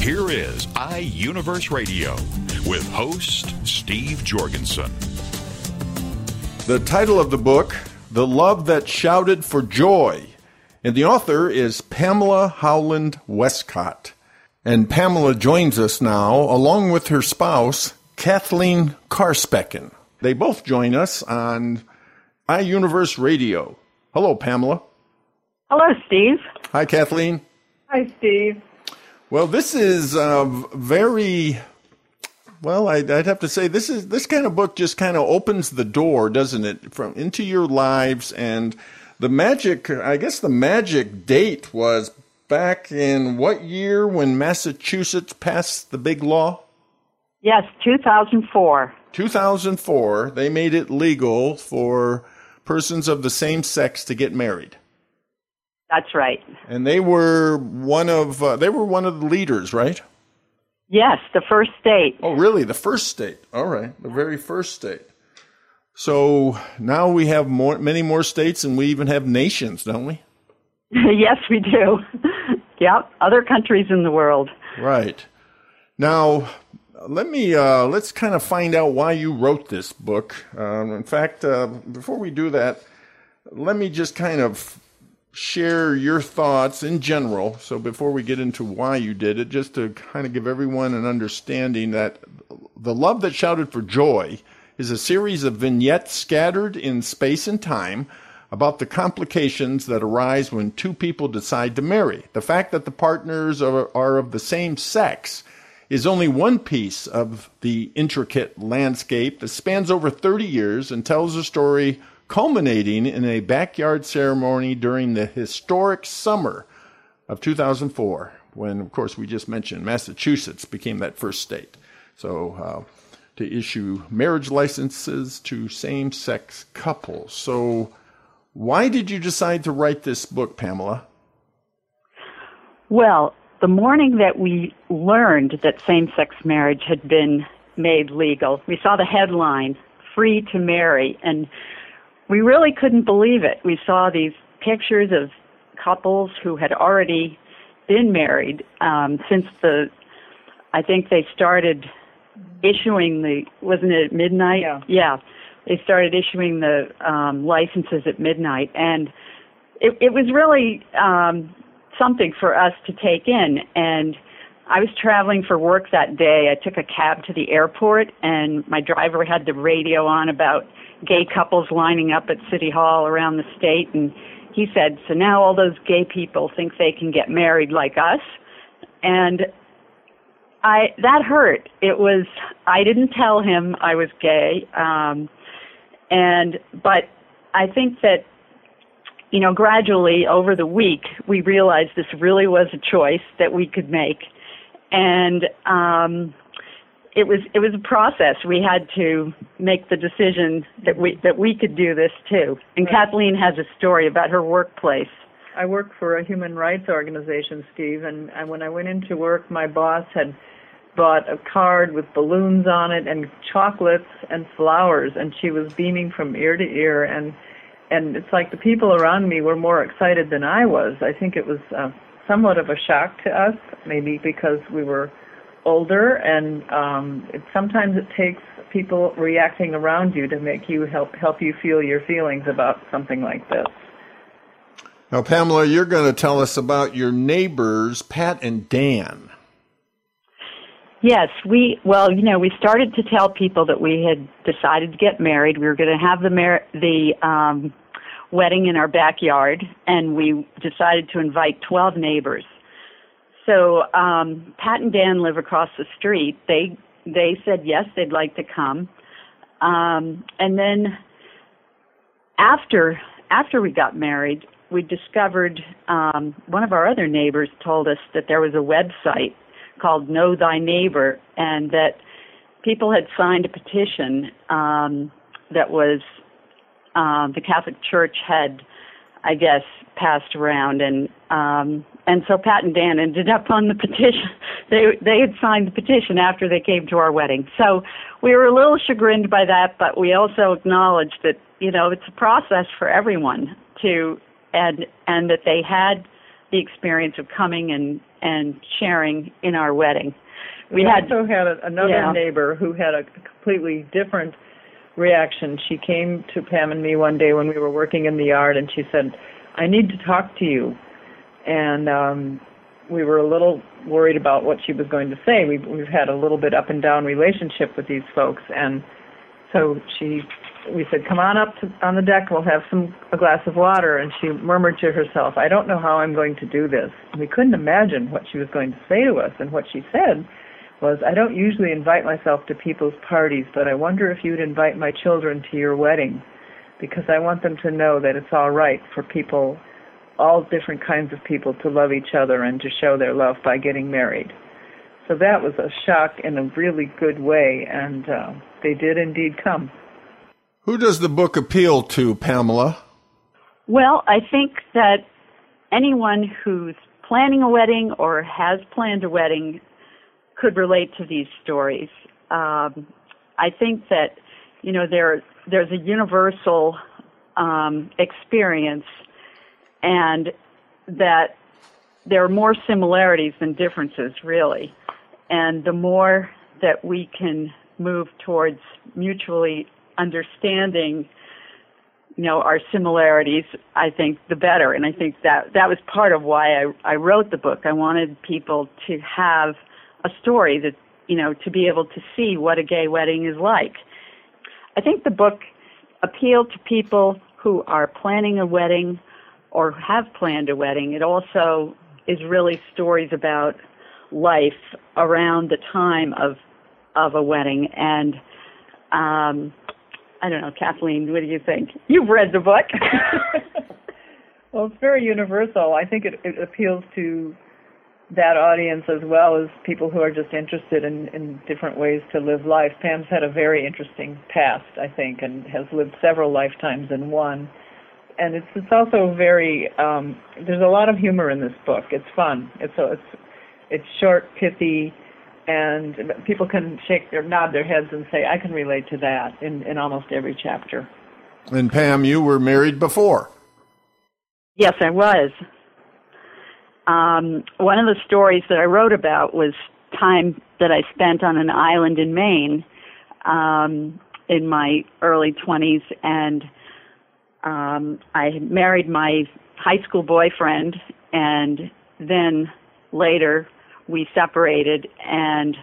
Here is iUniverse Radio with host Steve Jorgensen. The title of the book, The Love That Shouted for Joy, and the author is Pamela Howland Wescott. And Pamela joins us now, along with her spouse, Kathleen Karspeken. They both join us on iUniverse Radio. Hello, Pamela. Hello, Steve. Hi, Kathleen. Hi, Steve. Well, this is uh, very well. I'd, I'd, have to say this is this kind of book just kind of opens the door, doesn't it, from into your lives and the magic. I guess the magic date was back in what year when Massachusetts passed the big law? Yes, 2004. 2004. They made it legal for persons of the same sex to get married. That's right. And they were one of uh, they were one of the leaders, right? Yes, the first state. Oh, really? The first state. All right, the very first state. So now we have more, many more states, and we even have nations, don't we? yes, we do. yep, other countries in the world. Right. Now, let me uh, let's kind of find out why you wrote this book. Um, in fact, uh, before we do that, let me just kind of share your thoughts in general. So before we get into why you did it, just to kind of give everyone an understanding that the love that shouted for joy is a series of vignettes scattered in space and time about the complications that arise when two people decide to marry. The fact that the partners are, are of the same sex is only one piece of the intricate landscape that spans over 30 years and tells a story culminating in a backyard ceremony during the historic summer of 2004, when, of course, we just mentioned Massachusetts became that first state. So, uh, to issue marriage licenses to same sex couples. So, why did you decide to write this book, Pamela? Well, the morning that we learned that same sex marriage had been made legal, we saw the headline, Free to Marry, and we really couldn't believe it. We saw these pictures of couples who had already been married um, since the, I think they started issuing the, wasn't it at midnight? Yeah. Yeah. They started issuing the um, licenses at midnight, and it, it was really um, something for us to take in. And I was traveling for work that day. I took a cab to the airport, and my driver had the radio on about gay couples lining up at City Hall around the state. And he said, So now all those gay people think they can get married like us. And I that hurt. It was I didn't tell him I was gay. Um and but I think that you know gradually over the week we realized this really was a choice that we could make and um it was it was a process. We had to make the decision that we that we could do this too. And Right. Kathleen has a story about her workplace. I work for a human rights organization, Steve, and, and when I went into work, my boss had bought a card with balloons on it and chocolates and flowers, and she was beaming from ear to ear. And and it's like the people around me were more excited than I was. I think it was uh, somewhat of a shock to us, maybe because we were older, and um, it, sometimes it takes people reacting around you to make you help help you feel your feelings about something like this. Now, Pamela, you're going to tell us about your neighbors, Pat and Dan. Yes, we well, you know, we started to tell people that we had decided to get married. We were going to have the mar- the um wedding in our backyard and we decided to invite 12 neighbors. So, um Pat and Dan live across the street. They they said yes, they'd like to come. Um and then after after we got married, we discovered um one of our other neighbors told us that there was a website called Know Thy Neighbor, and that people had signed a petition um, that was um, the Catholic Church had, I guess, passed around, and um, and so Pat and Dan ended up on the petition. They they had signed the petition after they came to our wedding, so we were a little chagrined by that, but we also acknowledged that you know it's a process for everyone to and and that they had the experience of coming and and sharing in our wedding. We, we had also had a, another yeah. neighbor who had a completely different reaction. She came to Pam and me one day when we were working in the yard, and she said, "I need to talk to you." And um, we were a little worried about what she was going to say. We've, we've had a little bit up and down relationship with these folks, and so she we said, "Come on up to, on the deck. We'll have some a glass of water." And she murmured to herself, "I don't know how I'm going to do this." We couldn't imagine what she was going to say to us. And what she said was, "I don't usually invite myself to people's parties, but I wonder if you'd invite my children to your wedding, because I want them to know that it's all right for people, all different kinds of people, to love each other and to show their love by getting married." So that was a shock in a really good way, and uh, they did indeed come. Who does the book appeal to, Pamela? Well, I think that anyone who's planning a wedding or has planned a wedding could relate to these stories. Um, I think that you know there there's a universal um, experience, and that there are more similarities than differences, really. And the more that we can move towards mutually understanding you know our similarities i think the better and i think that that was part of why i i wrote the book i wanted people to have a story that you know to be able to see what a gay wedding is like i think the book appealed to people who are planning a wedding or have planned a wedding it also is really stories about life around the time of of a wedding and um I don't know, Kathleen, what do you think? You've read the book. well, it's very universal. I think it, it appeals to that audience as well as people who are just interested in, in different ways to live life. Pam's had a very interesting past, I think, and has lived several lifetimes in one. And it's it's also very um, there's a lot of humor in this book. It's fun. It's a, it's it's short, pithy, and people can shake their nod their heads and say, "I can relate to that." In in almost every chapter. And Pam, you were married before. Yes, I was. Um, one of the stories that I wrote about was time that I spent on an island in Maine um, in my early 20s, and um, I married my high school boyfriend, and then later we separated and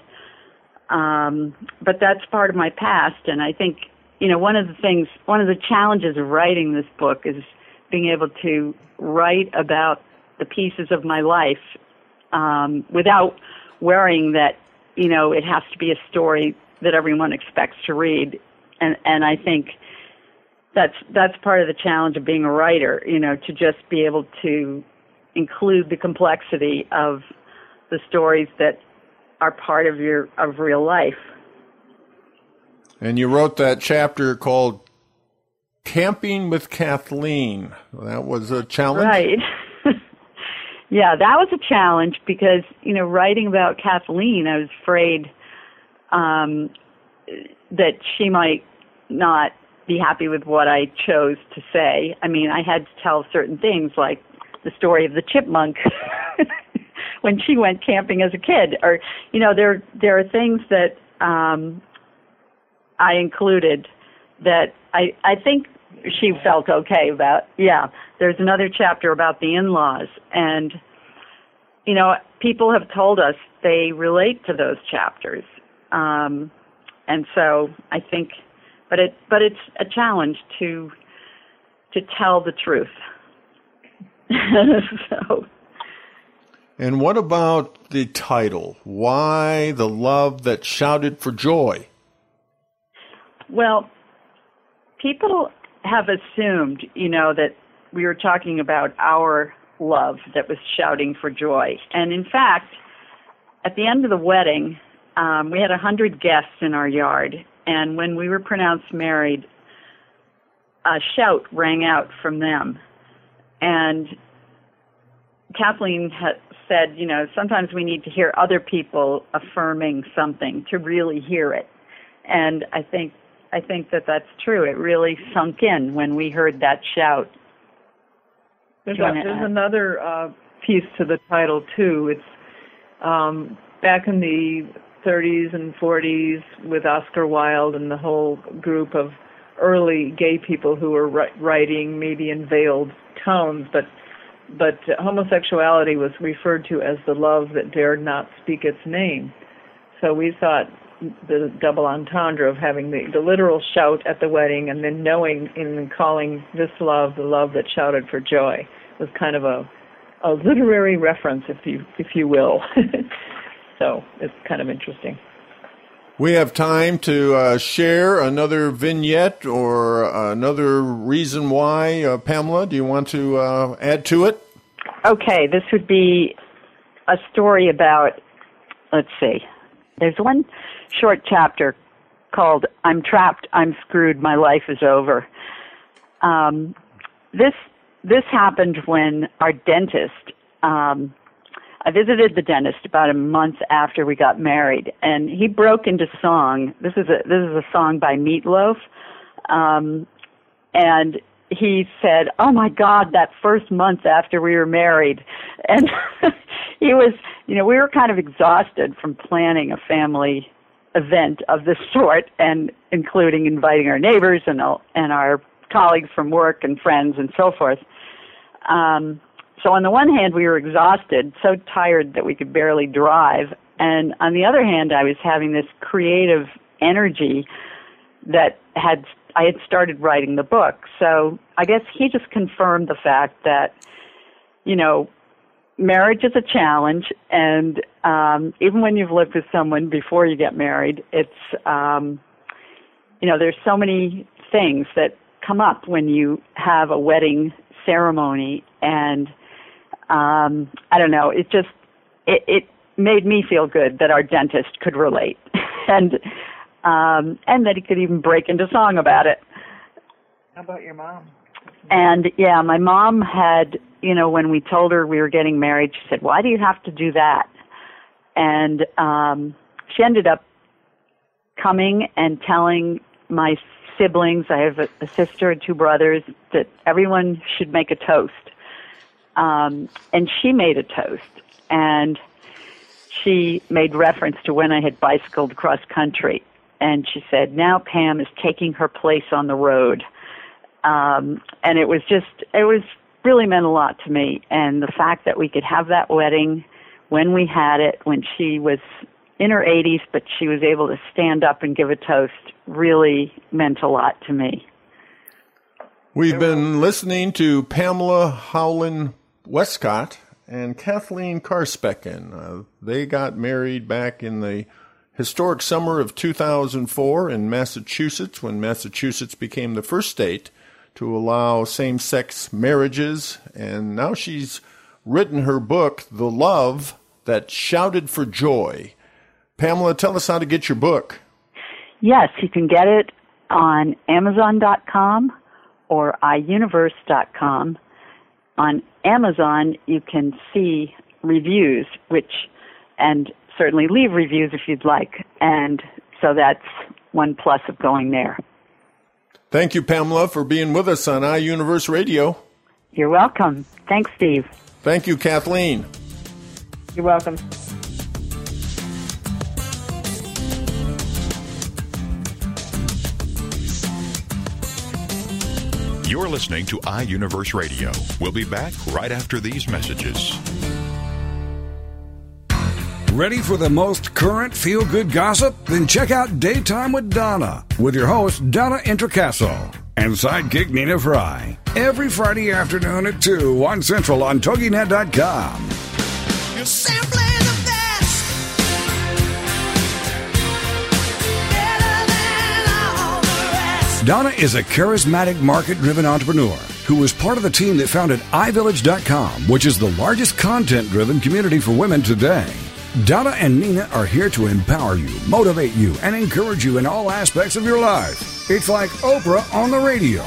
um but that's part of my past and I think you know one of the things one of the challenges of writing this book is being able to write about the pieces of my life um without worrying that you know it has to be a story that everyone expects to read and and I think that's that's part of the challenge of being a writer you know to just be able to include the complexity of the stories that are part of your of real life. And you wrote that chapter called Camping with Kathleen. That was a challenge. Right. yeah, that was a challenge because, you know, writing about Kathleen, I was afraid um, that she might not be happy with what I chose to say. I mean, I had to tell certain things like the story of the chipmunk when she went camping as a kid or you know there there are things that um I included that I I think she felt okay about. Yeah, there's another chapter about the in-laws and you know people have told us they relate to those chapters. Um and so I think but it but it's a challenge to to tell the truth. so and what about the title? Why the love that shouted for joy? Well, people have assumed, you know, that we were talking about our love that was shouting for joy. And in fact, at the end of the wedding, um, we had a hundred guests in our yard, and when we were pronounced married, a shout rang out from them, and Kathleen had said, you know, sometimes we need to hear other people affirming something to really hear it, and I think I think that that's true. It really sunk in when we heard that shout. There's, a, there's another uh, piece to the title too. It's um, back in the 30s and 40s with Oscar Wilde and the whole group of early gay people who were writing maybe in veiled tones, but but homosexuality was referred to as the love that dared not speak its name. So we thought the double entendre of having the, the literal shout at the wedding and then knowing in calling this love the love that shouted for joy was kind of a a literary reference if you if you will. So it's kind of interesting. We have time to uh, share another vignette or another reason why. Uh, pamela do you want to uh, add to it? Okay this would be a story about let's see there's one short chapter called I'm Trapped, I'm Screwed, My Life is Over. Um, this this happened when our dentist um, I visited the dentist about a month after we got married, and he broke into song. This is a this is a song by Meatloaf, um, and he said, "Oh my God, that first month after we were married," and he was, you know, we were kind of exhausted from planning a family event of this sort, and including inviting our neighbors and and our colleagues from work and friends and so forth. Um, so on the one hand, we were exhausted, so tired that we could barely drive, and on the other hand, I was having this creative energy that had I had started writing the book. So I guess he just confirmed the fact that, you know, marriage is a challenge, and um, even when you've lived with someone before you get married, it's, um, you know, there's so many things that come up when you have a wedding ceremony, and um, I don't know, it just it, it made me feel good that our dentist could relate, and um, and that he could even break into song about it. How about your mom? And yeah, my mom had, you know, when we told her we were getting married, she said, "Why do you have to do that?" And um she ended up coming and telling my siblings, I have a, a sister and two brothers, that everyone should make a toast. Um and she made a toast and she made reference to when I had bicycled cross country and she said, "Now Pam is taking her place on the road." Um, and it was just, it was really meant a lot to me. And the fact that we could have that wedding when we had it, when she was in her 80s, but she was able to stand up and give a toast, really meant a lot to me. We've been listening to Pamela Howland Wescott and Kathleen Karspecken. Uh, they got married back in the historic summer of 2004 in Massachusetts when Massachusetts became the first state to allow same sex marriages. And now she's written her book, The Love That Shouted for Joy. Pamela, tell us how to get your book. Yes, you can get it on Amazon.com or iUniverse.com. On Amazon, you can see reviews, which, and certainly leave reviews if you'd like. And so that's one plus of going there. Thank you, Pamela, for being with us on iUniverse Radio. You're welcome. Thanks, Steve. Thank you, Kathleen. You're welcome. You're listening to iUniverse Radio. We'll be back right after these messages. Ready for the most current feel good gossip? Then check out Daytime with Donna with your host, Donna Introcaso, and sidekick Nina Fry. Every Friday afternoon at 2 on Central on TogiNet.com. You're simply the best. Donna is a charismatic market driven entrepreneur who was part of the team that founded iVillage.com, which is the largest content driven community for women today. Donna and Nina are here to empower you, motivate you, and encourage you in all aspects of your life. It's like Oprah on the radio.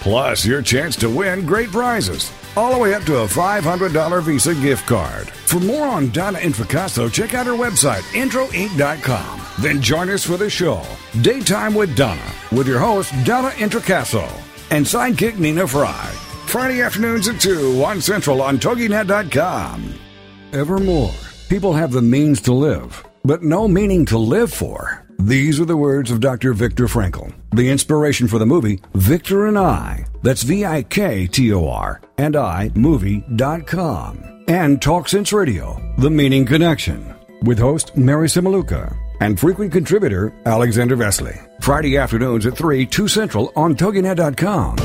Plus, your chance to win great prizes, all the way up to a $500 Visa gift card. For more on Donna Introcaso, check out her website, introinc.com. Then join us for the show, Daytime with Donna, with your host, Donna Introcaso, and sidekick Nina Fry. Friday afternoons at 2, on Central on TogiNet.com. Evermore, people have the means to live, but no meaning to live for. These are the words of Dr. Viktor Frankl, the inspiration for the movie Viktor and I. That's V I K T O R and I movie.com. And Talk Sense Radio, The Meaning Connection, with host Mary Cimiluca and frequent contributor Alexander Vesely. Friday afternoons at 3, 2 Central on TogiNet.com.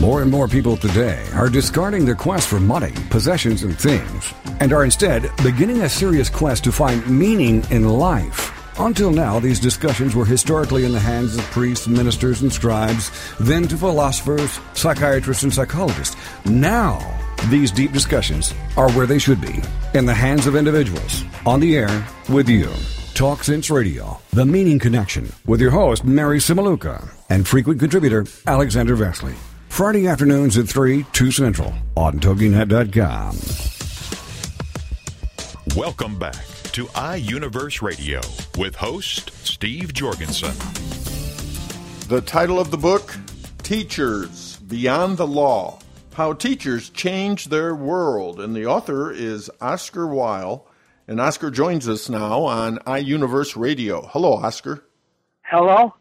More and more people today are discarding their quest for money, possessions, and things, and are instead beginning a serious quest to find meaning in life. Until now, these discussions were historically in the hands of priests, ministers, and scribes, then to philosophers, psychiatrists, and psychologists. Now, these deep discussions are where they should be in the hands of individuals, on the air with you. Talk Sense Radio, The Meaning Connection, with your host, Mary Cimiluca, and frequent contributor, Alexander Vesely. Friday afternoons at 3, 2 Central on TogiNet.com. Welcome back to iUniverse Radio with host Steve Jorgensen. The title of the book Teachers Beyond the Law How Teachers Change Their World. And the author is Oscar Weil. And Oscar joins us now on iUniverse Radio. Hello, Oscar. Hello.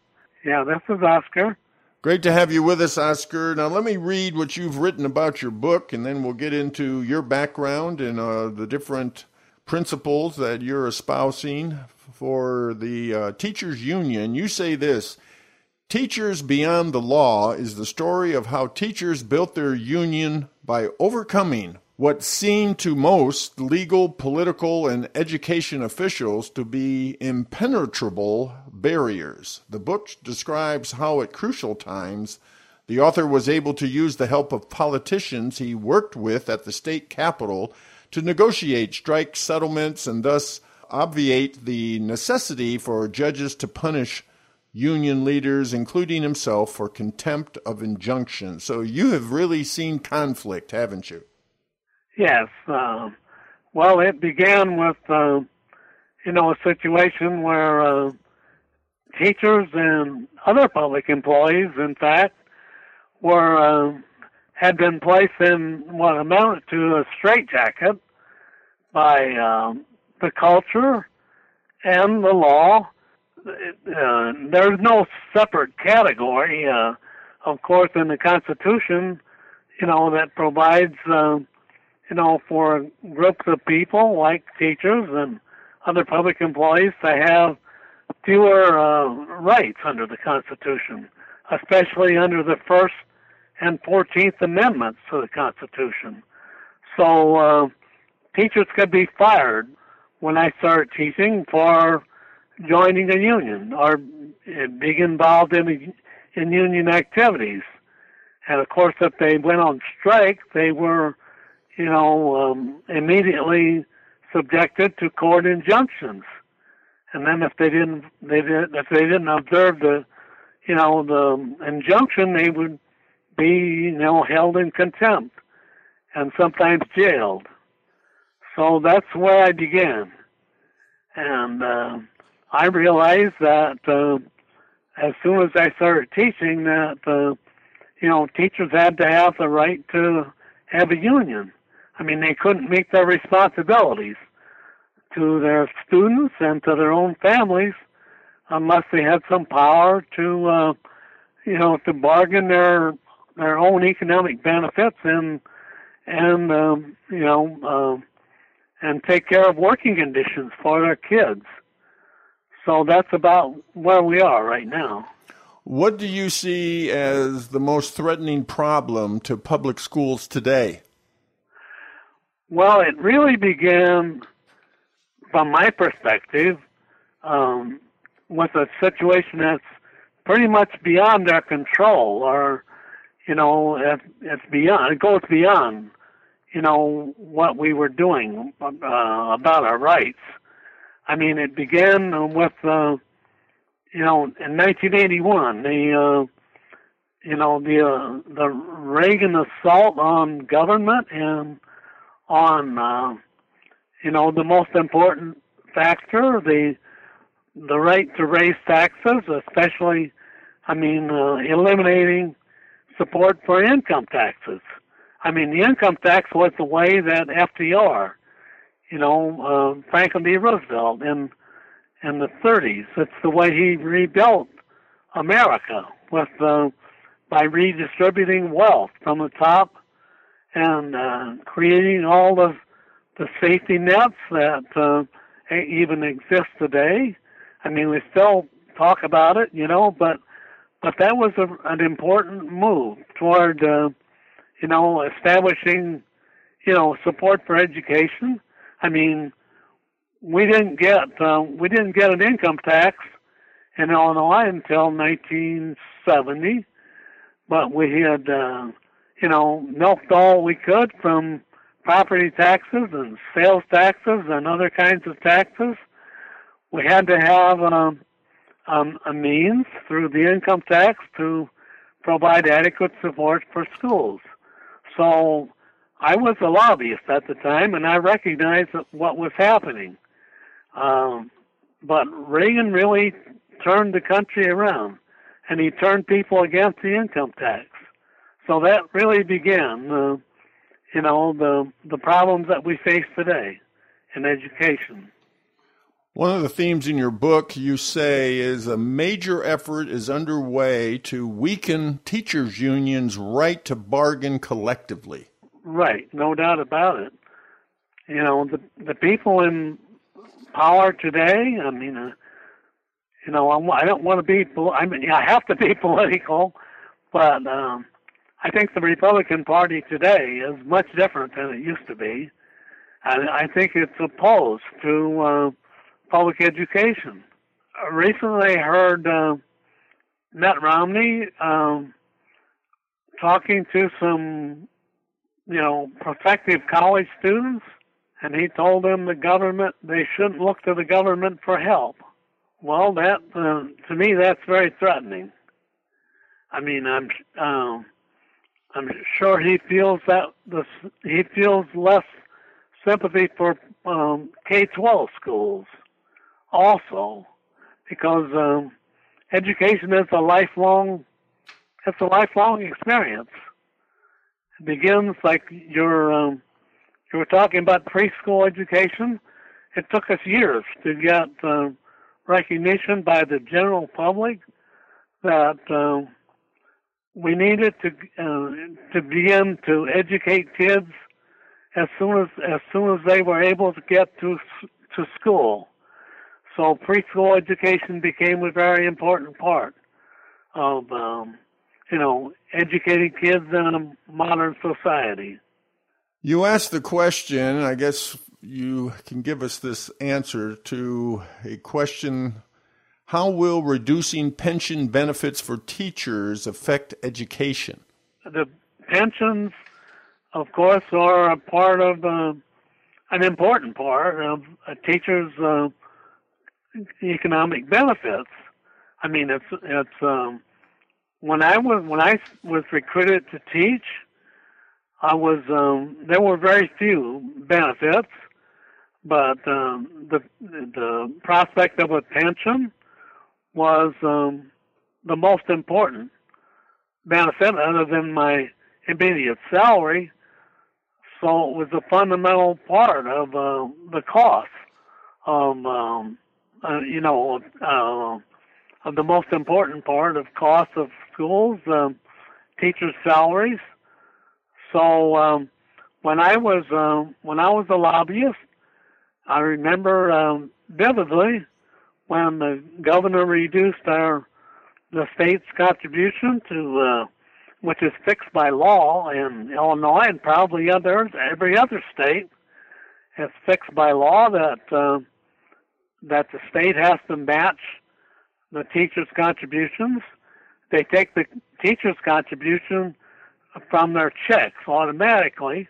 Yeah, this is Oscar. Great to have you with us, Oscar. Now, let me read what you've written about your book, and then we'll get into your background and uh, the different principles that you're espousing for the uh, Teachers Union. You say this Teachers Beyond the Law is the story of how teachers built their union by overcoming what seemed to most legal, political, and education officials to be impenetrable barriers. The book describes how, at crucial times, the author was able to use the help of politicians he worked with at the state capitol to negotiate strike settlements and thus obviate the necessity for judges to punish union leaders, including himself, for contempt of injunction. So you have really seen conflict, haven't you? Yes. Uh, well, it began with, uh, you know, a situation where uh, teachers and other public employees, in fact, were uh, had been placed in what amounted to a straitjacket by um, the culture and the law. Uh, there's no separate category, uh, of course, in the Constitution, you know, that provides, uh, you know, for groups of people like teachers and other public employees to have fewer uh, rights under the Constitution, especially under the First and Fourteenth Amendments to the Constitution. So uh, teachers could be fired when I started teaching for joining a union or being involved in in union activities. And of course, if they went on strike, they were, you know, um, immediately subjected to court injunctions. And then if they didn't, they did, if they didn't observe the, you know, the injunction, they would be, you know, held in contempt and sometimes jailed. So that's where I began. And uh, I realized that uh, as soon as I started teaching, that uh, you know teachers had to have the right to have a union. I mean, they couldn't meet their responsibilities to their students and to their own families unless they had some power to, uh, you know, to bargain their their own economic benefits and and um, you know. Uh, and take care of working conditions for their kids. So that's about where we are right now. What do you see as the most threatening problem to public schools today? Well, it really began, from my perspective, um, with a situation that's pretty much beyond our control, or you know, it's beyond. It goes beyond you know, what we were doing uh, about our rights. I mean, it began with, uh, you know, in 1981, the, uh, you know, the uh, the Reagan assault on government and on, uh, you know, the most important factor, the the right to raise taxes, especially, I mean, uh, eliminating support for income taxes. I mean, the income tax was the way that FDR, you know, uh, Franklin D. Roosevelt in in the 30s. It's the way he rebuilt America with uh, by redistributing wealth from the top and uh, creating all of the safety nets that uh, even exist today. I mean, we still talk about it, you know, but but that was a, an important move toward, uh, you know, establishing, you know, support for education. I mean, we didn't get uh, we didn't get an income tax in Illinois until 1970, but we had, uh, you know, milked all we could from property taxes and sales taxes and other kinds of taxes. We had to have um, um, a means through the income tax to provide adequate support for schools. So I was a lobbyist at the time, and I recognized what was happening. Um, but Reagan really turned the country around, and he turned people against the income tax. So that really began, uh, you know, the the problems that we face today in education. One of the themes in your book you say is a major effort is underway to weaken teachers' unions' right to bargain collectively. Right, no doubt about it. You know, the the people in power today, I mean, uh, you know, I'm, I don't want to be, I mean, I have to be political, but um, I think the Republican Party today is much different than it used to be. And I think it's opposed to uh, public education. I recently heard uh, Mitt Romney um, talking to some, you know, prospective college students, and he told them the government they shouldn't look to the government for help. Well, that uh, to me that's very threatening. I mean, I'm um, I'm sure he feels that he feels less sympathy for um, K-12 schools also because um, education is a lifelong it's a lifelong experience. It begins like your um, you were talking about preschool education. It took us years to get uh, recognition by the general public that uh, we needed to uh, to begin to educate kids as soon as as soon as they were able to get to to school. So preschool education became a very important part of, um, you know, educating kids in a modern society. You asked the question, I guess you can give us this answer to a question How will reducing pension benefits for teachers affect education? The pensions, of course, are a part of uh, an important part of a teacher's. Uh, economic benefits. I mean, it's it's um, when I was when I was recruited to teach, I was um, there were very few benefits, but um, the the prospect of a pension was um, the most important benefit, other than my immediate salary. So it was a fundamental part of uh, the cost of um, uh, you know, uh, the most important part of cost of schools, um, teachers' salaries. So um, when I was uh, when I was a lobbyist, I remember um, vividly when the governor reduced our the state's contribution to uh, which is fixed by law in Illinois and probably others every other state. It's fixed by law that uh, that the state has to match the teachers' contributions. They take the teachers' contribution from their checks automatically,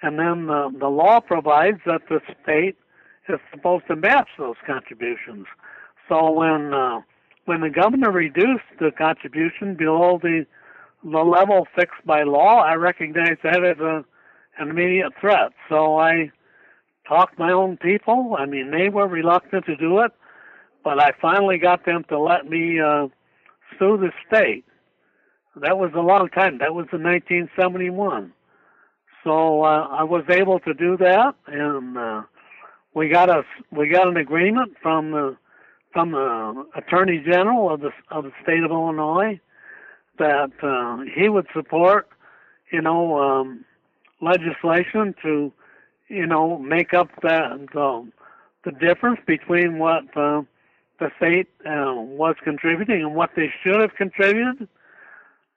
and then the law provides that the state is supposed to match those contributions. So when uh, when the governor reduced the contribution below the the level fixed by law, I recognized that as a an immediate threat. So I talked my own people. I mean, they were reluctant to do it, but I finally got them to let me uh, sue the state. That was a long time. That was in 1971. So uh, I was able to do that, and uh, we got a we got an agreement from the from the Attorney General of the of the state of Illinois that uh, he would support, you know, um, legislation to, you know, make up that the, the difference between what uh, the state uh, was contributing and what they should have contributed.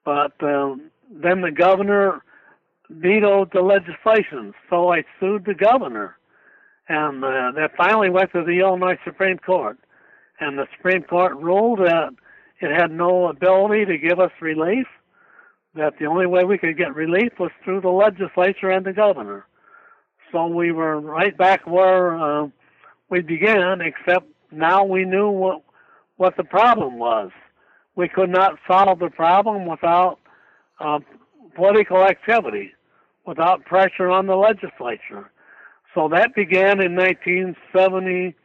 But um, then the governor vetoed the legislation, so I sued the governor, and uh, that finally went to the Illinois Supreme Court, and the Supreme Court ruled that it had no ability to give us relief. That the only way we could get relief was through the legislature and the governor. So we were right back where uh, we began, except now we knew what what the problem was. We could not solve the problem without uh, political activity, without pressure on the legislature. So that began in 1970.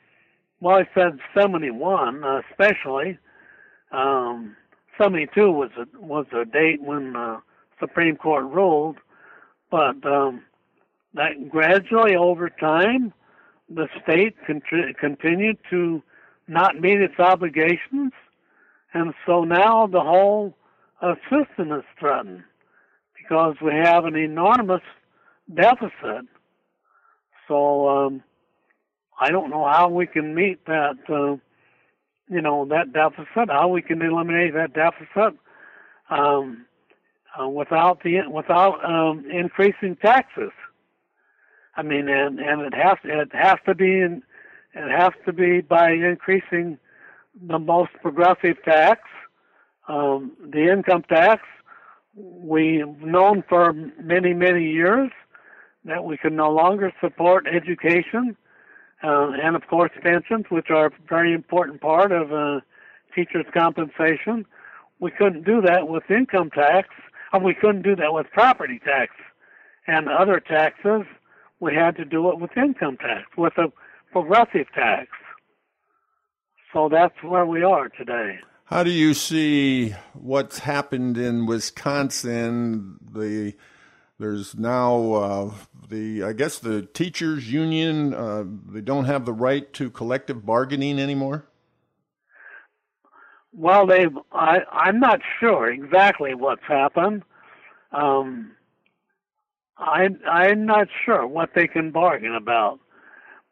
Well, I said 71, uh, especially um, 72 was a, was a date when the Supreme Court ruled, but um, that gradually over time, the state continued to not meet its obligations, and so now the whole uh, system is threatened because we have an enormous deficit. So um, I don't know how we can meet that. Uh, you know that deficit, how we can eliminate that deficit um, uh, without the without um, increasing taxes. I mean, and and it has it has to be in, it has to be by increasing the most progressive tax, um, the income tax. We've known for many many years that we can no longer support education uh, and of course pensions, which are a very important part of uh, teachers' compensation. We couldn't do that with income tax, and we couldn't do that with property tax and other taxes. We had to do it with income tax, with a progressive tax. So that's where we are today. How do you see what's happened in Wisconsin? The there's now uh, the I guess the teachers union uh, they don't have the right to collective bargaining anymore. Well, they I I'm not sure exactly what's happened. Um, I I'm not sure what they can bargain about,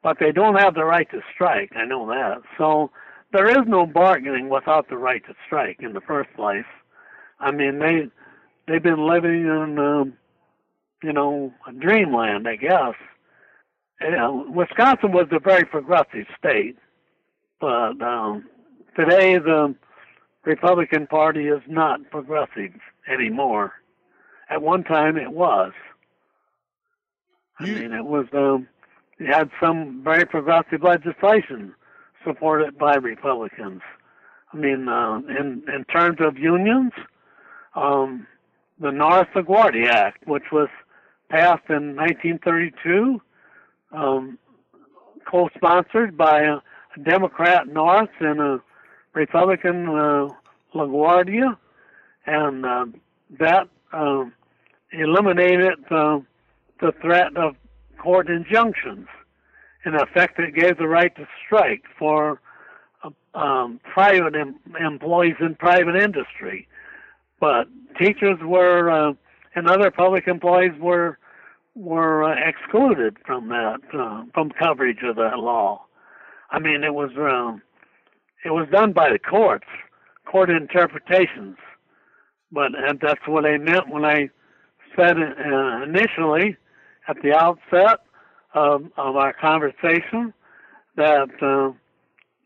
but they don't have the right to strike. I know that. So there is no bargaining without the right to strike in the first place. I mean they they've been living in um, you know, dreamland, I guess. You know, Wisconsin was a very progressive state, but um, today the Republican Party is not progressive anymore. At one time, it was. I mean, it was. Um, it had some very progressive legislation supported by Republicans. I mean, uh, in in terms of unions, um, the Norris LaGuardia Act, which was passed in 1932, um, co-sponsored by a, Democrat Norris and a Republican uh, LaGuardia, and uh, that uh, eliminated uh, the threat of court injunctions. In effect, it gave the right to strike for um, private em- employees in private industry, but teachers were uh, and other public employees were were uh, excluded from that uh, from coverage of that law. I mean, it was um, it was done by the courts, court interpretations, but and that's what I meant when I said uh, initially at the outset of, of our conversation that uh,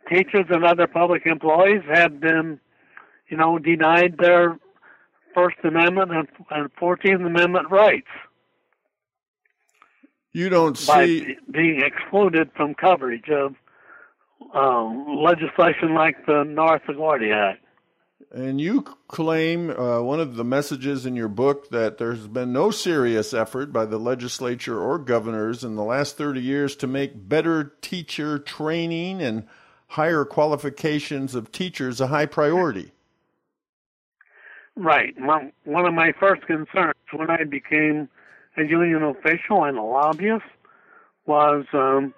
teachers and other public employees had been, you know, denied their First Amendment and, and Fourteenth Amendment rights You don't see being excluded from coverage of um, legislation like the Norris LaGuardia Act. And you claim uh, one of the messages in your book that there's been no serious effort by the legislature or governors in the last 30 years to make better teacher training and higher qualifications of teachers a high priority. Right. one of my first concerns when I became a union official and a lobbyist was um,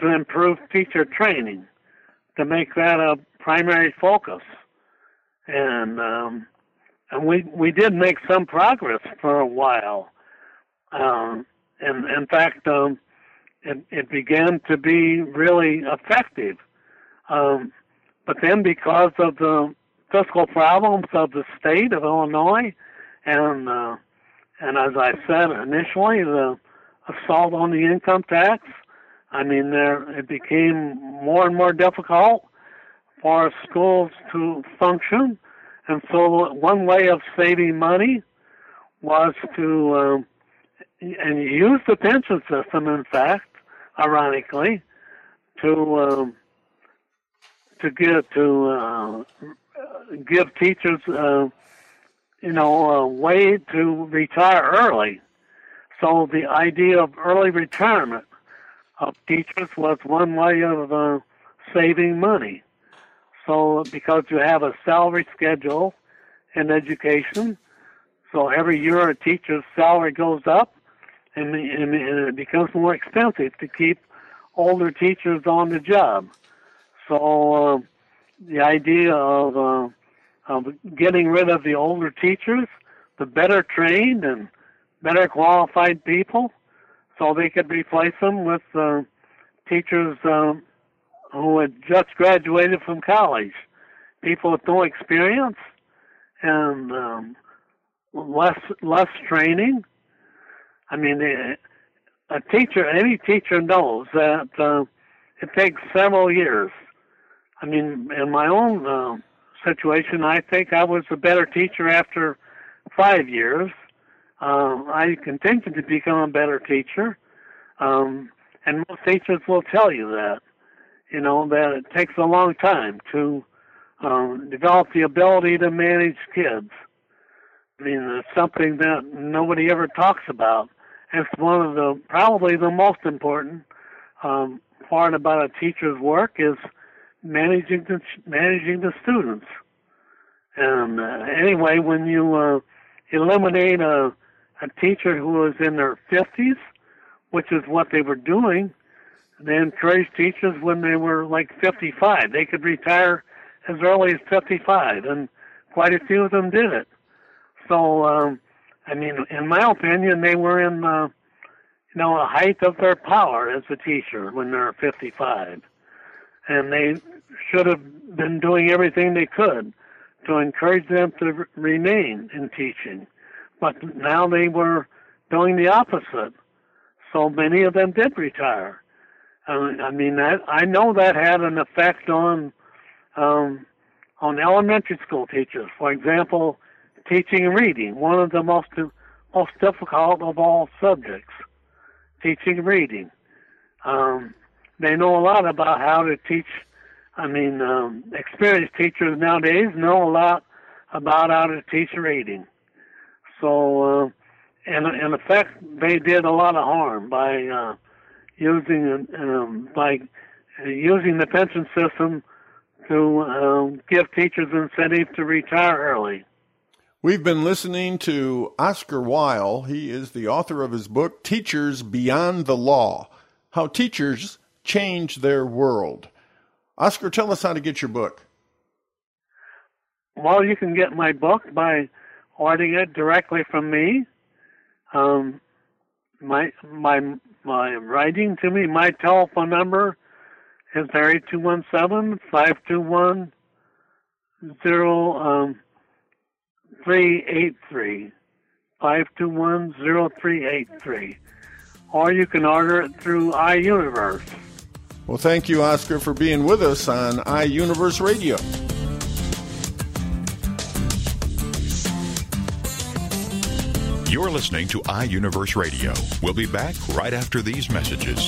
to improve teacher training, to make that a primary focus and um, and we we did make some progress for a while. Um, and in fact, um, it, it began to be really effective. Um, but then, because of the fiscal problems of the state of Illinois, and uh, and as I said initially, the assault on the income tax, I mean, there it became more and more difficult for schools to function. And so one way of saving money was to um, and use the pension system. In fact, ironically, to um, to give to uh, give teachers, uh, you know, a way to retire early. So the idea of early retirement of teachers was one way of uh, saving money. So because you have a salary schedule in education, so every year a teacher's salary goes up, and, and, and it becomes more expensive to keep older teachers on the job. So uh, the idea of uh, of getting rid of the older teachers, the better trained and better qualified people, so they could replace them with uh, teachers um, who had just graduated from college, people with no experience and um, less less training. I mean, a teacher, any teacher knows that uh, it takes several years. I mean, in my own uh, situation, I think I was a better teacher after five years. Uh, I continued to become a better teacher, um, and most teachers will tell you that you know, that it takes a long time to um, develop the ability to manage kids. I mean, it's something that nobody ever talks about. It's one of the probably the most important um, part about a teacher's work is managing the managing the students. And uh, anyway, when you uh, eliminate a a teacher who was in their 50s, which is what they were doing, they encouraged teachers when they were like 55. They could retire as early as 55, and quite a few of them did it. So, um, I mean, in my opinion, they were in, uh, you know, a height of their power as a teacher when they're 55, and they should have been doing everything they could to encourage them to remain in teaching. But now they were doing the opposite. So many of them did retire. Uh, I mean, that I know that had an effect on um, on elementary school teachers. For example, teaching reading, one of the most most difficult of all subjects, teaching reading. Um, they know a lot about how to teach. I mean, um, experienced teachers nowadays know a lot about how to teach reading. So, uh, in, in effect, they did a lot of harm by uh, using um, by using the pension system to um, give teachers incentive to retire early. We've been listening to Oscar Weil. He is the author of his book, Teachers Beyond the Law How Teachers Change Their World. Oscar, tell us how to get your book. Well, you can get my book by ordering it directly from me. Um, my my my writing to me. My telephone number is area two one seven five two one zero um three eight three five two one zero three eight three, or you can order it through iUniverse. Well, thank you, Oscar, for being with us on iUniverse Radio. You're listening to iUniverse Radio. We'll be back right after these messages.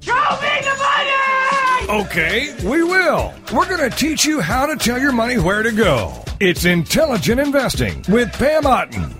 Show me the money! Okay, we will. We're going to teach you how to tell your money where to go. It's Intelligent Investing with Pam Otten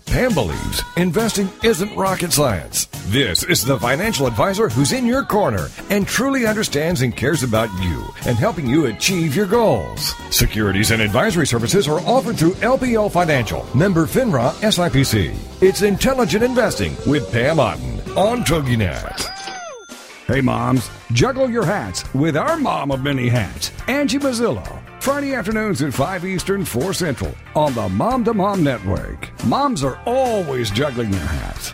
Pam believes investing isn't rocket science. This is the financial advisor who's in your corner and truly understands and cares about you and helping you achieve your goals. Securities and advisory services are offered through LPL Financial, member FINRA SIPC. It's intelligent investing with Pam Otten on TogiNet. Hey moms, juggle your hats with our mom of many hats, Angie Mazzillo. Friday afternoons at 5 Eastern, 4 Central on the Mom to Mom Network. Moms are always juggling their hats.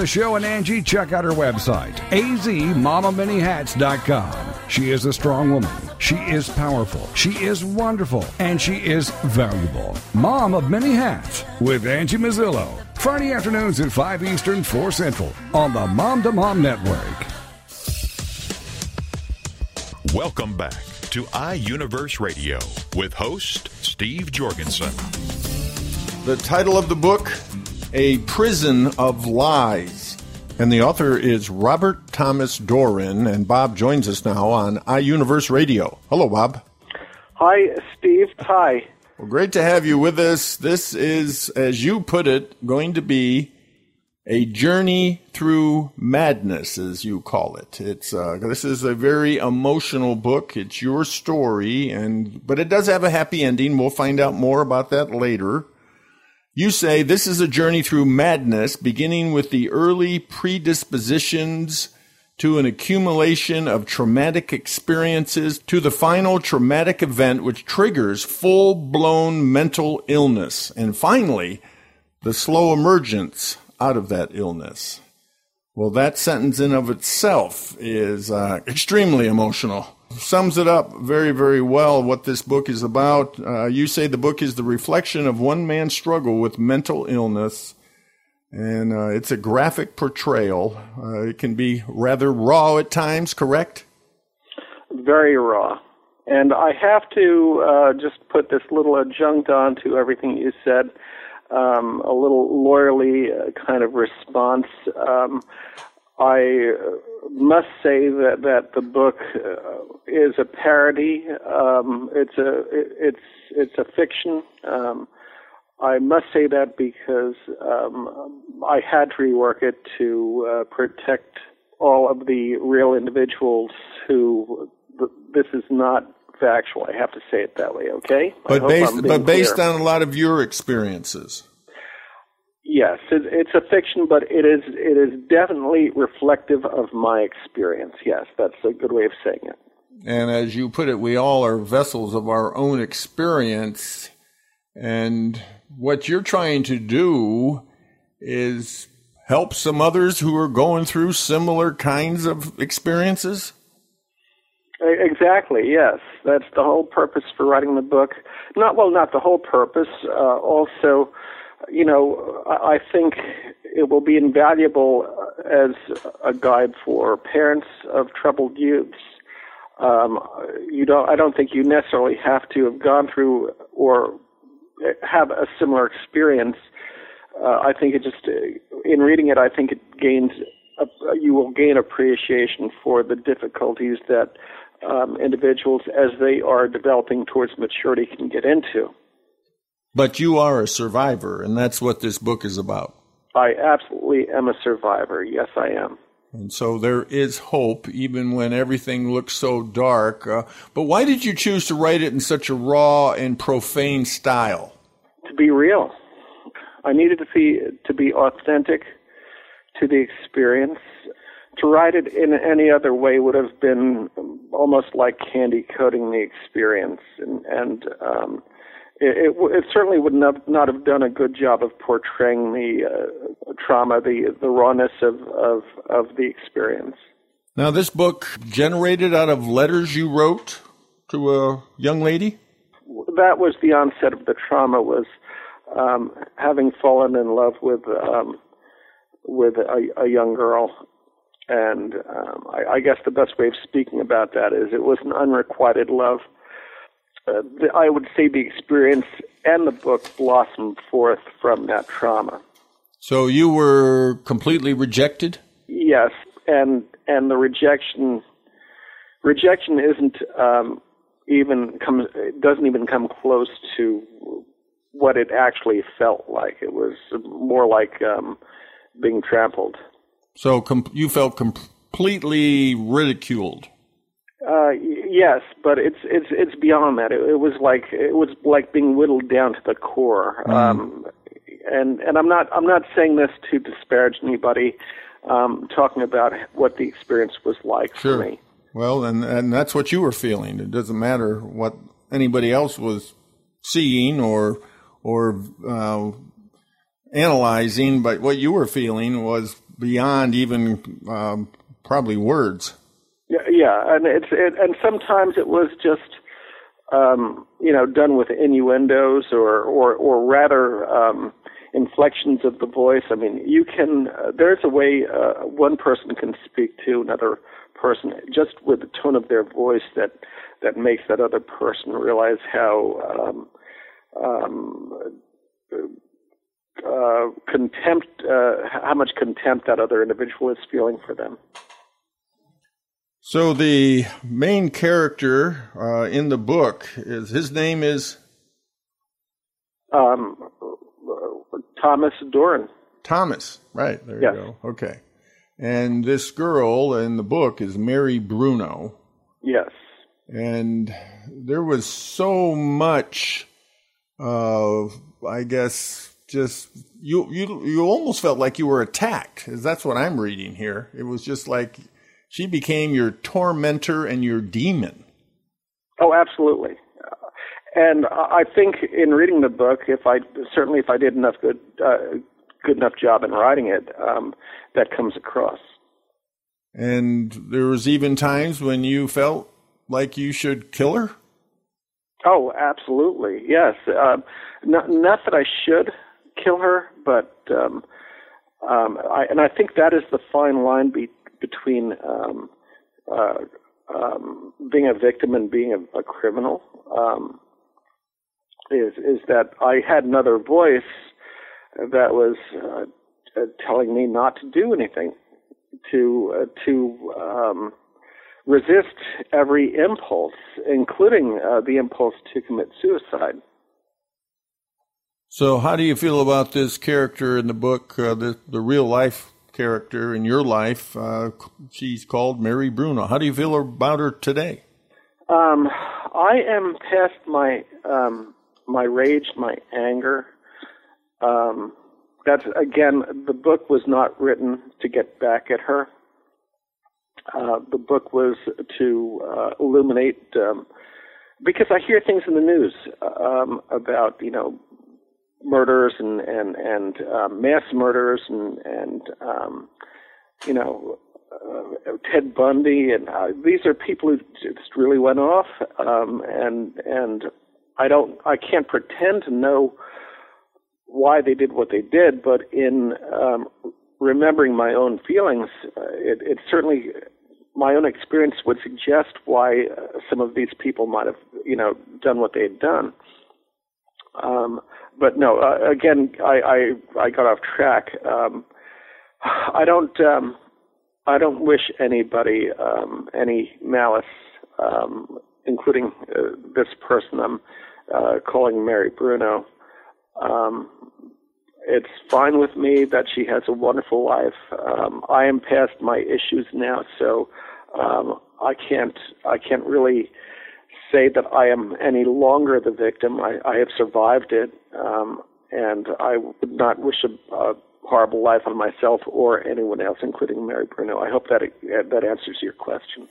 the show and Angie, check out her website, azmamamanyhats.com. She is a strong woman. She is powerful. She is wonderful. And she is valuable. Mom of Many Hats with Angie Mazzillo. Friday afternoons at 5 Eastern, 4 Central on the Mom to Mom Network. Welcome back to iUniverse Radio with host Steve Jorgensen. The title of the book, A Prison of Lies. And the author is Robert Thomas Doran, and Bob joins us now on iUniverse Radio. Hello, Bob. Hi, Steve. Hi. Well, great to have you with us. This is, as you put it, going to be a journey through madness, as you call it. It's uh, this is a very emotional book. It's your story, and but it does have a happy ending. We'll find out more about that later. You say this is a journey through madness, beginning with the early predispositions to an accumulation of traumatic experiences to the final traumatic event which triggers full blown mental illness, and finally, the slow emergence out of that illness. Well, that sentence in of itself is uh, extremely emotional. Sums it up very, very well what this book is about. Uh, you say the book is the reflection of one man's struggle with mental illness, and uh, it's a graphic portrayal. Uh, it can be rather raw at times, correct? Very raw. And I have to uh, just put this little adjunct on to everything you said um, a little lawyerly uh, kind of response. Um, I uh, must say that that the book uh, is a parody. Um, it's a it's it's a fiction. Um, I must say that because um, I had to rework it to uh, protect all of the real individuals who this is not factual. I have to say it that way, okay? But based, but based clear. on a lot of your experiences. Yes, it, it's a fiction, but it is it is definitely reflective of my experience. Yes, that's a good way of saying it. And as you put it, we all are vessels of our own experience, and what you're trying to do is help some others who are going through similar kinds of experiences. Exactly. Yes, that's the whole purpose for writing the book. Not well, not the whole purpose. Uh, also, you know, I think it will be invaluable as a guide for parents of troubled youths. Um, you don't. I don't think you necessarily have to have gone through or have a similar experience. Uh, I think it just, in reading it, I think it gains. A, you will gain appreciation for the difficulties that um, individuals as they are developing towards maturity can get into. But you are a survivor, and that's what this book is about. I absolutely am a survivor. Yes, I am. And so there is hope, even when everything looks so dark. Uh, but why did you choose to write it in such a raw and profane style? To be real. I needed to be, to be authentic to the experience. To write it in any other way would have been almost like candy coating the experience. And, and um, it, it, it, certainly would not, not have done a good job of portraying the uh, trauma, the the rawness of, of of the experience. Now, this book generated out of letters you wrote to a young lady. That was the onset of the trauma. Was um, having fallen in love with um, with a, a young girl, and um, I, I guess the best way of speaking about that is it was an unrequited love uh, the, I would say the experience and the book blossomed forth from that trauma. So you were completely rejected? Yes, and and the rejection rejection isn't um, even comes doesn't even come close to what it actually felt like. It was more like um, being trampled. So com- you felt completely ridiculed. Uh, yes, but it's it's it's beyond that. It, it, was like it was like being whittled down to the core. Mm. Um, and and I'm not I'm not saying this to disparage anybody. Um, talking about what the experience was like sure. for me. Well, and and that's what you were feeling. It doesn't matter what anybody else was seeing or or uh, analyzing, but what you were feeling was beyond even um, probably words. Yeah, yeah, and it's it, and sometimes it was just um, you know done with innuendos or or or rather um, inflections of the voice. I mean, you can uh, there's a way uh, one person can speak to another person just with the tone of their voice that that makes that other person realize how um, um, uh, contempt, uh, how much contempt that other individual is feeling for them. So the main character uh, in the book is his name is um, Thomas Doran. Thomas, right? There yes. you go. Okay, and this girl in the book is Mary Bruno. Yes, and there was so much of, I guess, just you you you almost felt like you were attacked. That's what I'm reading here. It was just like she became your tormentor and your demon. Oh, absolutely. And I think in reading the book, if I certainly if I did enough good uh, good enough job in writing it, um, that comes across. And there was even times when you felt like you should kill her. Oh, absolutely, yes. Uh, not, not that I should kill her, but um, um, I, and I think that is the fine line be, between um, uh, um, being a victim and being a, a criminal um, is is that I had another voice that was uh, uh, telling me not to do anything, to uh, to um, resist every impulse, including uh, the impulse to commit suicide. So, how do you feel about this character in the book, uh, the the real life character in your life. Uh, she's called Mary Bruno. How do you feel about her today? Um, I am past my um, my rage, my anger. Um, that's again, the book was not written to get back at her. Uh, the book was to uh, illuminate um, because I hear things in the news um, about you know murders and and and uh, mass murders and and um, you know uh, Ted Bundy and uh, these are people who just really went off um, and and I don't I can't pretend to know why they did what they did, but in um, remembering my own feelings, uh, it, it certainly my own experience would suggest why uh, some of these people might have you know done what they had done. Um, but no, uh, again, I, I I got off track. Um, I don't um, I don't wish anybody um, any malice, um, including uh, this person I'm uh, calling Mary Bruno. Um, it's fine with me that she has a wonderful life. Um, I am past my issues now, so um, I can't I can't really say that I am any longer the victim. I, I have survived it, um, and I would not wish a, a horrible life on myself or anyone else, including Mary Bruno. I hope that it, that answers your question.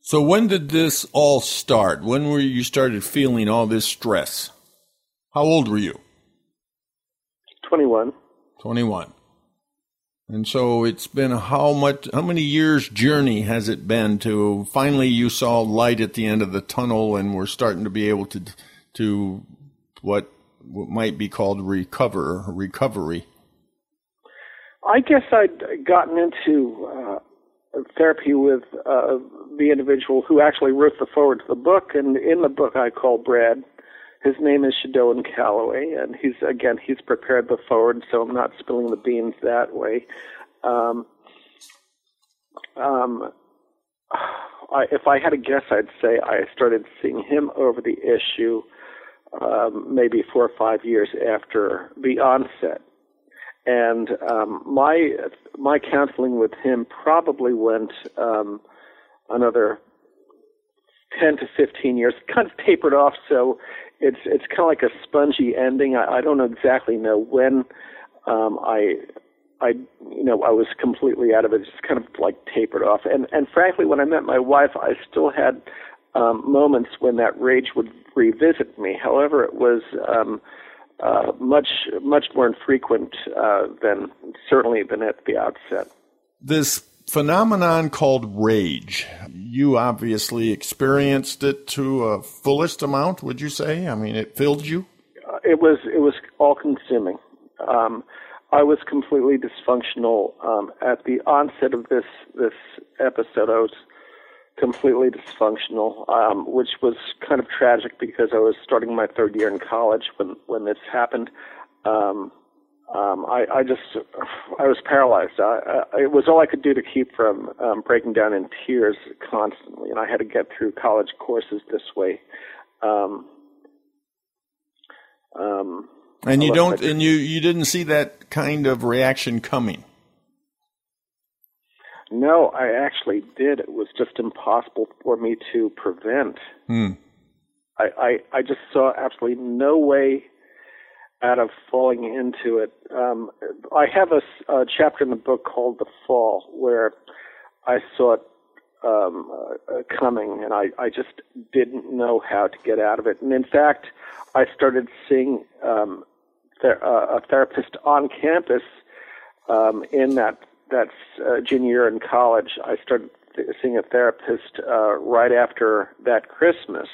So, when did this all start? When were you started feeling all this stress? How old were you? 21. 21. And so it's been how much, how many years journey has it been to finally you saw light at the end of the tunnel and we're starting to be able to, to what, what might be called recover, recovery? I guess I'd gotten into uh, therapy with uh, the individual who actually wrote the foreword to the book, and in the book I call Brad his name is Shadoan Calloway, and he's again he's prepared the foreword, so I'm not spilling the beans that way. Um, um, I, if I had a guess, I'd say I started seeing him over the issue um, maybe four or five years after the onset, and um, my my counseling with him probably went um, another 10 to 15 years, kind of tapered off. So it's it's kind of like a spongy ending. I, I don't exactly know when um, I I you know I was completely out of it. It's just kind of like tapered off. And and frankly, when I met my wife, I still had um, moments when that rage would revisit me. However, it was um, uh, much much more infrequent uh, than certainly than at the outset. This phenomenon called rage. You obviously experienced it to a fullest amount, would you say? I mean, it filled you? Uh, it was it was all consuming. Um, I was completely dysfunctional um, at the onset of this this episode. I was completely dysfunctional, um, which was kind of tragic because I was starting my third year in college when when this happened. Um, um, I, I just I was paralyzed. I, I, it was all I could do to keep from um, breaking down in tears constantly, and I had to get through college courses this way. Um, um, and you don't, and you you didn't see that kind of reaction coming. No, I actually did. It was just impossible for me to prevent. Hmm. I, I I just saw absolutely no way out of falling into it. Um, I have a, a, chapter in the book called The Fall where I saw it um, uh, coming and I, I just didn't know how to get out of it. And in fact, I started seeing um, ther- uh, a therapist on campus um, in that that uh, junior year in college. I started th- seeing a therapist uh, right after that Christmas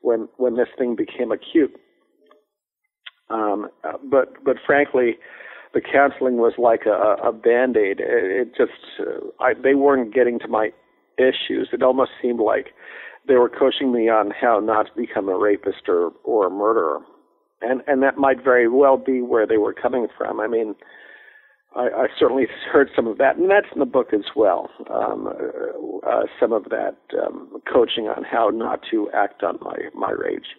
when when this thing became acute um, but but frankly, the counseling was like a, a band aid. It, it just uh, I, they weren't getting to my issues. It almost seemed like they were coaching me on how not to become a rapist or or a murderer, and and that might very well be where they were coming from. I mean. I, I certainly heard some of that, and that's in the book as well. Um, uh, uh, some of that um, coaching on how not to act on my my rage.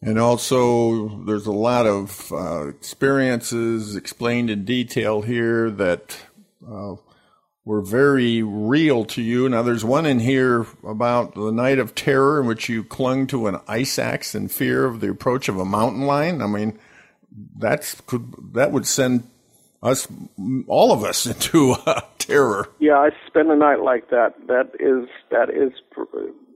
And also, there's a lot of uh, experiences explained in detail here that uh, were very real to you. Now, there's one in here about the night of terror in which you clung to an ice axe in fear of the approach of a mountain lion. I mean, that's could that would send us, all of us, into uh, terror. Yeah, I spent a night like that. That is that is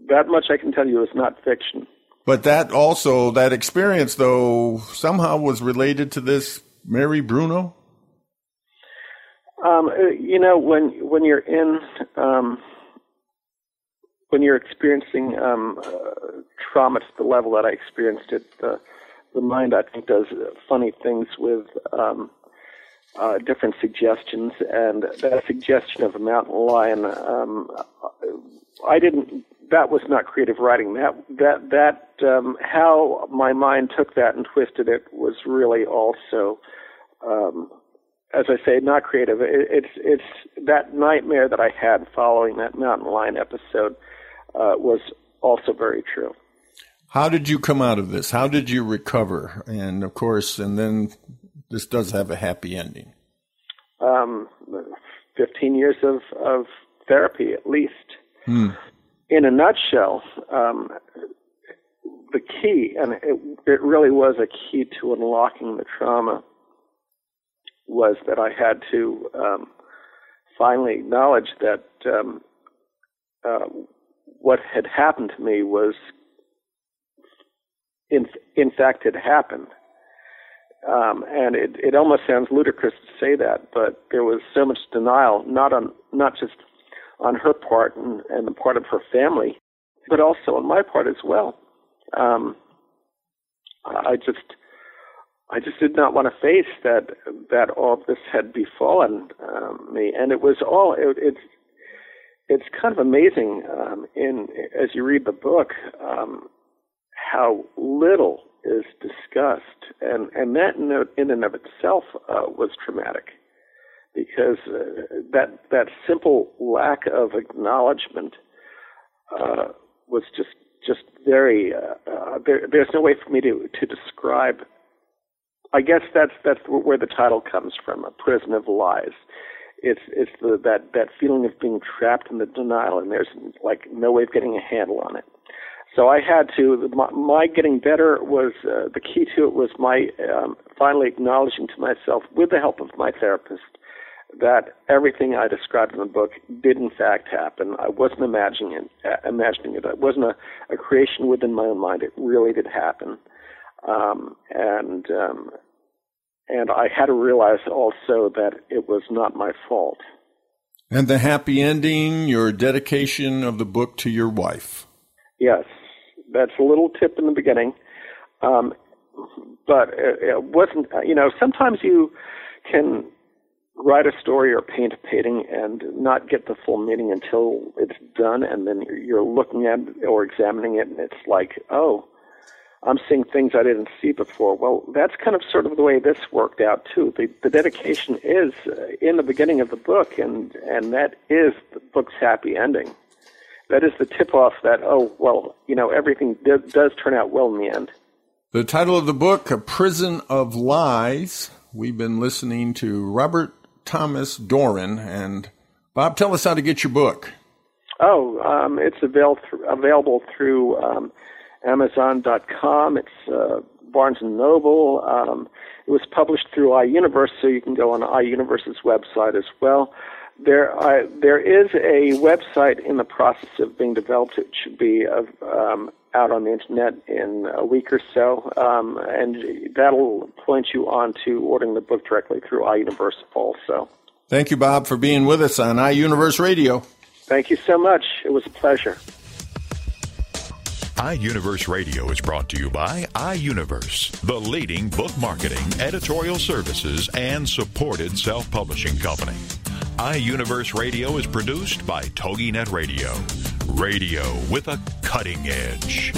that much I can tell you is not fiction. But that also, that experience though, somehow was related to this Mary Bruno? Um, uh, you know, when when you're in, um, when you're experiencing um, uh, trauma to the level that I experienced it, the the mind I think does funny things with um, uh, different suggestions, and that suggestion of a mountain lion, um, I didn't that was not creative writing. That that that um, how my mind took that and twisted it was really also, um, as I say, not creative. It, it's it's that nightmare that I had following that mountain lion episode uh, was also very true. How did you come out of this? How did you recover? And of course, and then this does have a happy ending? Um, 15 years of, of therapy at least. Hmm. In a nutshell, um, the key, and it, it really was a key to unlocking the trauma, was that I had to um, finally acknowledge that um, uh, what had happened to me was, in in fact, had happened. Um, and it, it almost sounds ludicrous to say that, but there was so much denial, not on not just on her part and, and the part of her family, but also on my part as well. Um, I just I just did not want to face that that all this had befallen um, me, and it was all it, it's it's kind of amazing um, in as you read the book um, how little is discussed, and and that note in and of itself uh, was traumatic because uh, that that simple lack of acknowledgement uh, was just just very uh, uh, there, there's no way for me to to describe. I guess that's that's where the title comes from, a prison of lies. It's it's the, that that feeling of being trapped in the denial, and there's like no way of getting a handle on it. So I had to. My, my getting better was uh, the key to it was my um, finally acknowledging to myself, with the help of my therapist, that everything I described in the book did in fact happen. I wasn't imagining it. Uh, imagining it. It wasn't a, a creation within my own mind. It really did happen, um, and um, and I had to realize also that it was not my fault. And the happy ending, your dedication of the book to your wife. Yes, that's a little tip in the beginning, um, but it, it wasn't. You know, sometimes you can write a story or paint a painting and not get the full meaning until it's done and then you're looking at it or examining it and it's like oh i'm seeing things i didn't see before. Well that's kind of sort of the way this worked out too. The, the dedication is uh, in the beginning of the book and and that is the book's happy ending. That is the tip off that oh well you know everything does, does turn out well in the end. The title of the book a prison of lies. We've been listening to robert Thomas Doran. And Bob, tell us how to get your book. Oh, um, it's avail- available through um, Amazon.com. It's uh, Barnes and Noble. Um, it was published through iUniverse, so you can go on iUniverse's website as well. There, uh, there is a website in the process of being developed. It should be um, out on the internet in a week or so, um, and that'll point you on to ordering the book directly through iUniverse also. Thank you, Bob, for being with us on iUniverse Radio. Thank you so much. It was a pleasure. iUniverse Radio is brought to you by iUniverse, the leading book marketing, editorial services, and supported self publishing company iUniverse Radio is produced by TogiNet Radio. Radio with a cutting edge.